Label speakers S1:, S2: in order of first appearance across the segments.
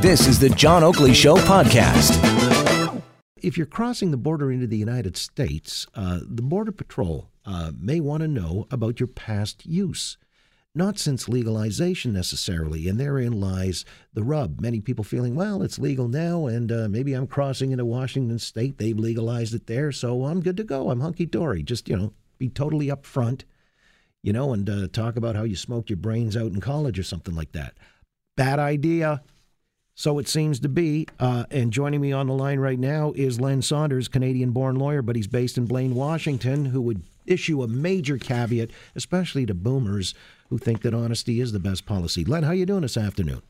S1: This is the John Oakley Show podcast.
S2: If you're crossing the border into the United States, uh, the Border Patrol uh, may want to know about your past use. Not since legalization necessarily, and therein lies the rub. Many people feeling, well, it's legal now, and uh, maybe I'm crossing into Washington State. They've legalized it there, so I'm good to go. I'm hunky dory. Just, you know, be totally upfront, you know, and uh, talk about how you smoked your brains out in college or something like that. Bad idea. So it seems to be. Uh, and joining me on the line right now is Len Saunders, Canadian born lawyer, but he's based in Blaine, Washington, who would issue a major caveat, especially to boomers who think that honesty is the best policy. Len, how are you doing this afternoon?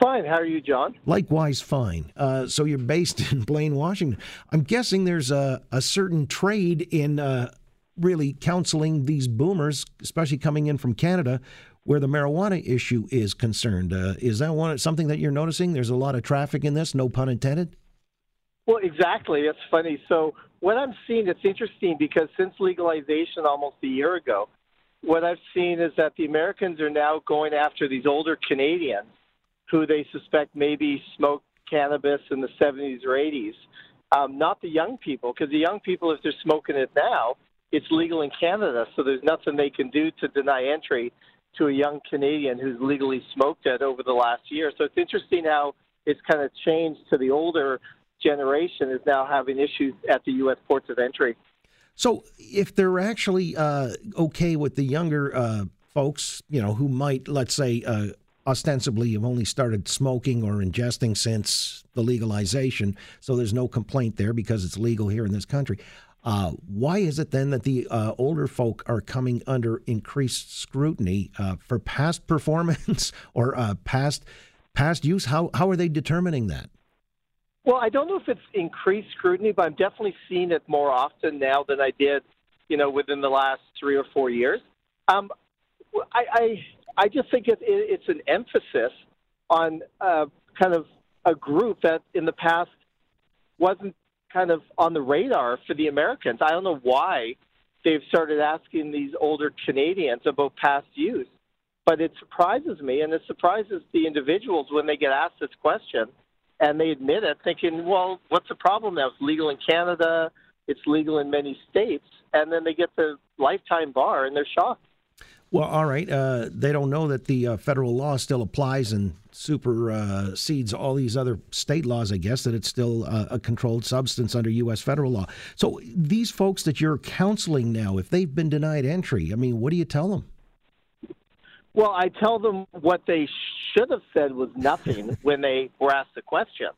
S3: Fine. How are you, John?
S2: Likewise, fine. Uh, so you're based in Blaine, Washington. I'm guessing there's a, a certain trade in uh, really counseling these boomers, especially coming in from Canada, where the marijuana issue is concerned. Uh, is that one something that you're noticing? There's a lot of traffic in this, no pun intended.
S3: Well, exactly. It's funny. So what I'm seeing, it's interesting because since legalization almost a year ago, what I've seen is that the Americans are now going after these older Canadians who they suspect maybe smoked cannabis in the 70s or 80s. Um, not the young people, because the young people, if they're smoking it now, it's legal in Canada, so there's nothing they can do to deny entry to a young Canadian who's legally smoked it over the last year. So it's interesting how it's kind of changed to the older generation is now having issues at the U.S. ports of entry.
S2: So if they're actually uh, okay with the younger uh, folks, you know, who might, let's say, uh, ostensibly have only started smoking or ingesting since the legalization, so there's no complaint there because it's legal here in this country. Uh, why is it then that the uh, older folk are coming under increased scrutiny uh, for past performance or uh, past past use? How how are they determining that?
S3: Well, I don't know if it's increased scrutiny, but I'm definitely seeing it more often now than I did, you know, within the last three or four years. Um, I, I I just think it, it, it's an emphasis on uh, kind of a group that in the past wasn't kind of on the radar for the Americans. I don't know why they've started asking these older Canadians about past use, but it surprises me, and it surprises the individuals when they get asked this question and they admit it, thinking, "Well, what's the problem now? It's legal in Canada, it's legal in many states," and then they get the lifetime bar, and they're shocked.
S2: Well, all right. Uh, they don't know that the uh, federal law still applies and supersedes all these other state laws, I guess, that it's still uh, a controlled substance under U.S. federal law. So these folks that you're counseling now, if they've been denied entry, I mean, what do you tell them?
S3: Well, I tell them what they should have said was nothing when they were asked the question,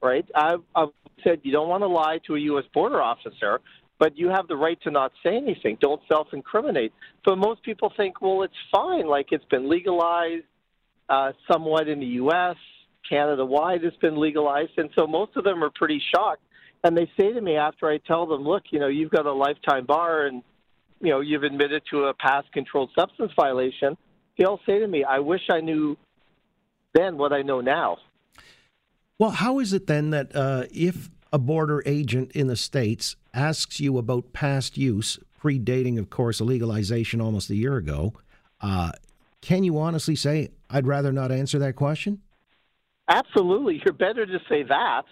S3: right? I've, I've said you don't want to lie to a U.S. border officer but you have the right to not say anything. Don't self incriminate. But most people think, well, it's fine. Like it's been legalized uh, somewhat in the U.S., Canada wide, it's been legalized. And so most of them are pretty shocked. And they say to me after I tell them, look, you know, you've got a lifetime bar and, you know, you've admitted to a past controlled substance violation. They'll say to me, I wish I knew then what I know now.
S2: Well, how is it then that uh, if a border agent in the States asks you about past use, predating, of course, legalization almost a year ago, uh, can you honestly say, I'd rather not answer that question?
S3: Absolutely. You're better to say that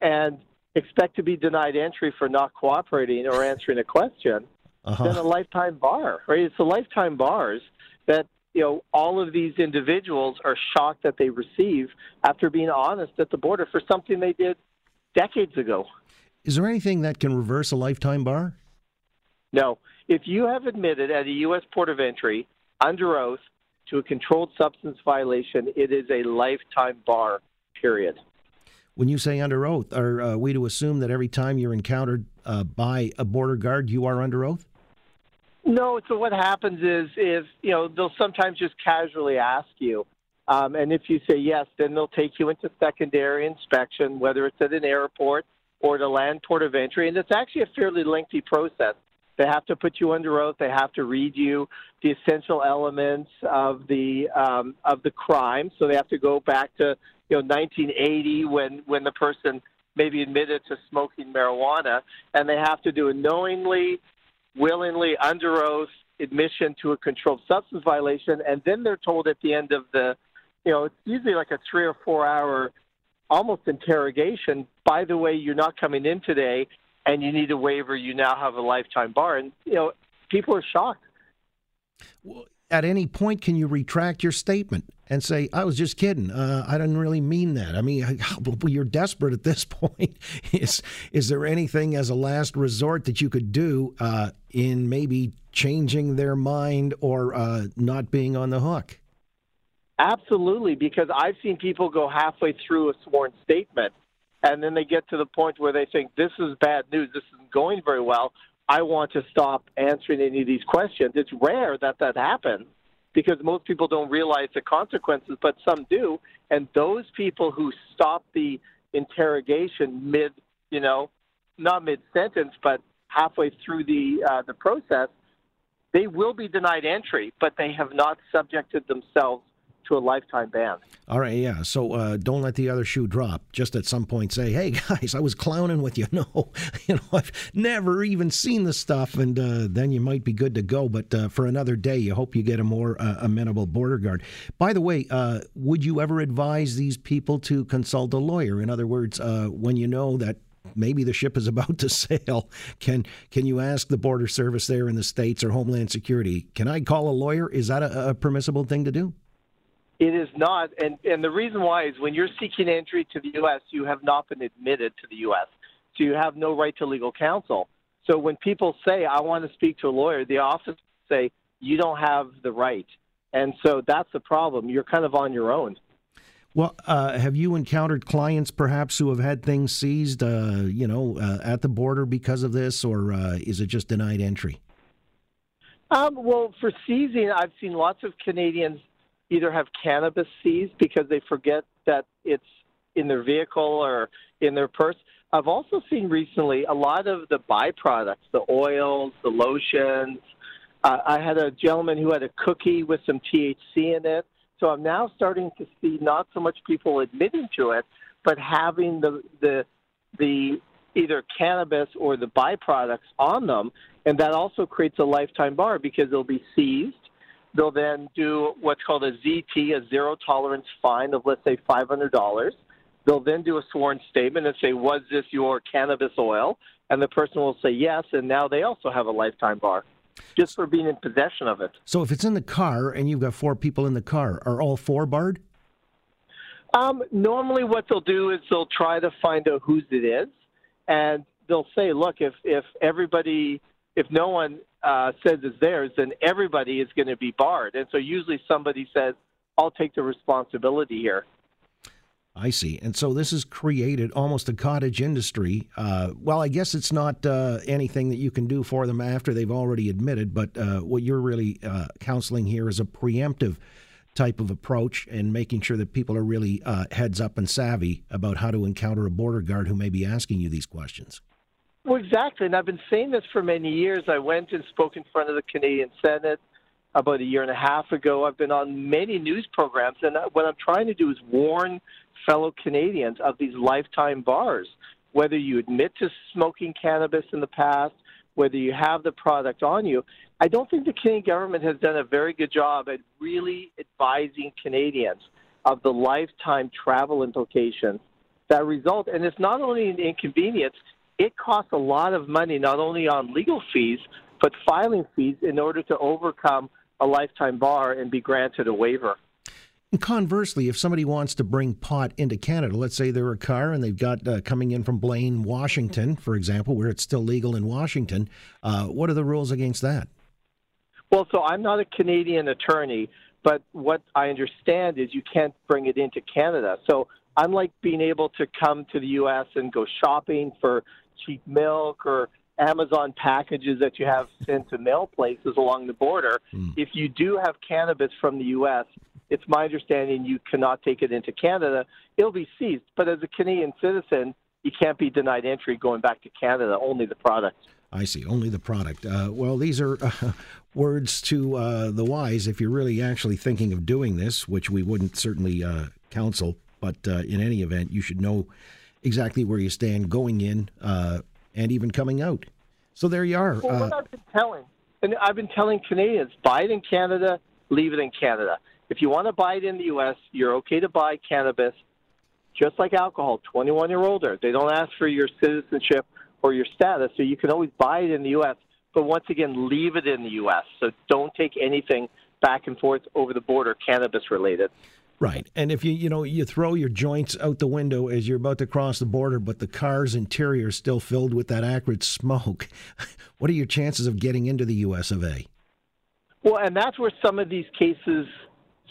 S3: and expect to be denied entry for not cooperating or answering a question uh-huh. than a lifetime bar, right? It's the lifetime bars that you know all of these individuals are shocked that they receive after being honest at the border for something they did decades ago.
S2: Is there anything that can reverse a lifetime bar?
S3: No. If you have admitted at a U.S. port of entry under oath to a controlled substance violation, it is a lifetime bar, period.
S2: When you say under oath, are uh, we to assume that every time you're encountered uh, by a border guard, you are under oath?
S3: No. So what happens is, is you know, they'll sometimes just casually ask you, um, and if you say yes, then they'll take you into secondary inspection, whether it's at an airport or the land port of entry. And it's actually a fairly lengthy process. They have to put you under oath. They have to read you the essential elements of the um, of the crime. So they have to go back to you know 1980 when when the person maybe admitted to smoking marijuana, and they have to do a knowingly, willingly, under oath admission to a controlled substance violation, and then they're told at the end of the you know, it's usually like a three or four hour almost interrogation. By the way, you're not coming in today and you need a waiver. You now have a lifetime bar. And, you know, people are shocked.
S2: At any point, can you retract your statement and say, I was just kidding? Uh, I didn't really mean that. I mean, you're desperate at this point. is, is there anything as a last resort that you could do uh, in maybe changing their mind or uh, not being on the hook?
S3: Absolutely, because I've seen people go halfway through a sworn statement and then they get to the point where they think this is bad news, this isn't going very well. I want to stop answering any of these questions. It's rare that that happens because most people don't realize the consequences, but some do. And those people who stop the interrogation mid, you know, not mid sentence, but halfway through the uh, the process, they will be denied entry, but they have not subjected themselves to a lifetime ban.
S2: All right, yeah. So uh, don't let the other shoe drop. Just at some point say, "Hey guys, I was clowning with you." No, you know, I've never even seen the stuff, and uh, then you might be good to go. But uh, for another day, you hope you get a more uh, amenable border guard. By the way, uh, would you ever advise these people to consult a lawyer? In other words, uh, when you know that maybe the ship is about to sail. Can can you ask the border service there in the states or Homeland Security? Can I call a lawyer? Is that a, a permissible thing to do?
S3: It is not, and and the reason why is when you're seeking entry to the U.S., you have not been admitted to the U.S., so you have no right to legal counsel. So when people say, "I want to speak to a lawyer," the office say, "You don't have the right," and so that's the problem. You're kind of on your own.
S2: Well, uh, have you encountered clients perhaps who have had things seized, uh, you know, uh, at the border because of this, or uh, is it just denied entry?
S3: Um, well, for seizing, I've seen lots of Canadians either have cannabis seized because they forget that it's in their vehicle or in their purse. I've also seen recently a lot of the byproducts, the oils, the lotions. Uh, I had a gentleman who had a cookie with some THC in it. So I'm now starting to see not so much people admitting to it, but having the the the either cannabis or the byproducts on them, and that also creates a lifetime bar because they'll be seized They'll then do what's called a ZT, a zero tolerance fine of, let's say, $500. They'll then do a sworn statement and say, Was this your cannabis oil? And the person will say yes, and now they also have a lifetime bar just for being in possession of it.
S2: So if it's in the car and you've got four people in the car, are all four barred?
S3: Um, normally, what they'll do is they'll try to find out whose it is, and they'll say, "Look, if if everybody, if no one uh, says it's theirs, then everybody is going to be barred. And so usually somebody says, I'll take the responsibility here.
S2: I see. And so this has created almost a cottage industry. Uh, well, I guess it's not uh, anything that you can do for them after they've already admitted, but uh, what you're really uh, counseling here is a preemptive type of approach and making sure that people are really uh, heads up and savvy about how to encounter a border guard who may be asking you these questions.
S3: Well, exactly. And I've been saying this for many years. I went and spoke in front of the Canadian Senate about a year and a half ago. I've been on many news programs, and what I'm trying to do is warn fellow Canadians of these lifetime bars. Whether you admit to smoking cannabis in the past, whether you have the product on you, I don't think the Canadian government has done a very good job at really advising Canadians of the lifetime travel implications that result. And it's not only an inconvenience, it costs a lot of money, not only on legal fees, but filing fees in order to overcome a lifetime bar and be granted a waiver.
S2: Conversely, if somebody wants to bring pot into Canada, let's say they're a car and they've got uh, coming in from Blaine, Washington, for example, where it's still legal in Washington, uh, what are the rules against that?
S3: Well, so I'm not a Canadian attorney, but what I understand is you can't bring it into Canada. So unlike being able to come to the U.S. and go shopping for cheap milk or Amazon packages that you have sent to mail places along the border. Mm. If you do have cannabis from the U.S., it's my understanding you cannot take it into Canada. It'll be seized. But as a Canadian citizen, you can't be denied entry going back to Canada, only the product.
S2: I see, only the product. Uh, well, these are uh, words to uh, the wise if you're really actually thinking of doing this, which we wouldn't certainly uh, counsel. But uh, in any event, you should know exactly where you stand going in uh, and even coming out. So there you are.
S3: Well, what uh, I've been telling, and I've been telling Canadians, buy it in Canada, leave it in Canada. if you want to buy it in the U.S., you're okay to buy cannabis, just like alcohol, 21 year older. They don't ask for your citizenship or your status, so you can always buy it in the U.S. But once again, leave it in the U.S. So don't take anything back and forth over the border, cannabis related.
S2: Right. And if you you know you throw your joints out the window as you're about to cross the border, but the car's interior is still filled with that acrid smoke, what are your chances of getting into the U.S. of A?
S3: Well, and that's where some of these cases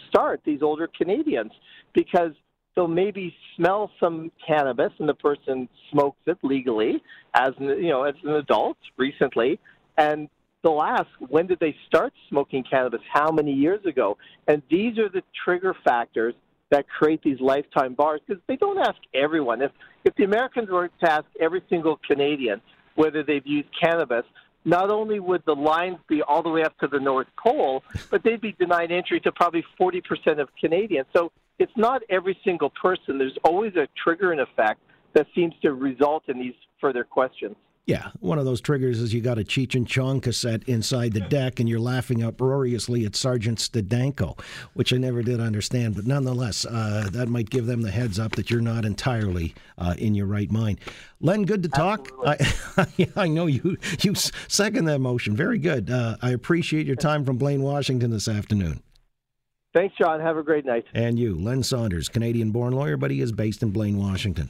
S3: start. These older Canadians, because they'll maybe smell some cannabis and the person smokes it legally as you know as an adult recently, and they'll ask, when did they start smoking cannabis? How many years ago? And these are the trigger factors that create these lifetime bars because they don't ask everyone. If, if the Americans were to ask every single Canadian whether they've used cannabis, not only would the lines be all the way up to the North Pole, but they'd be denied entry to probably 40% of Canadians. So it's not every single person. There's always a trigger and effect that seems to result in these further questions.
S2: Yeah, one of those triggers is you got a Cheech and Chong cassette inside the deck, and you're laughing uproariously at Sergeant Stedenko, which I never did understand. But nonetheless, uh, that might give them the heads up that you're not entirely uh, in your right mind. Len, good to talk. I, I, know you you second that motion. Very good. Uh, I appreciate your time from Blaine, Washington this afternoon.
S3: Thanks, John. Have a great night.
S2: And you, Len Saunders, Canadian-born lawyer, but he is based in Blaine, Washington.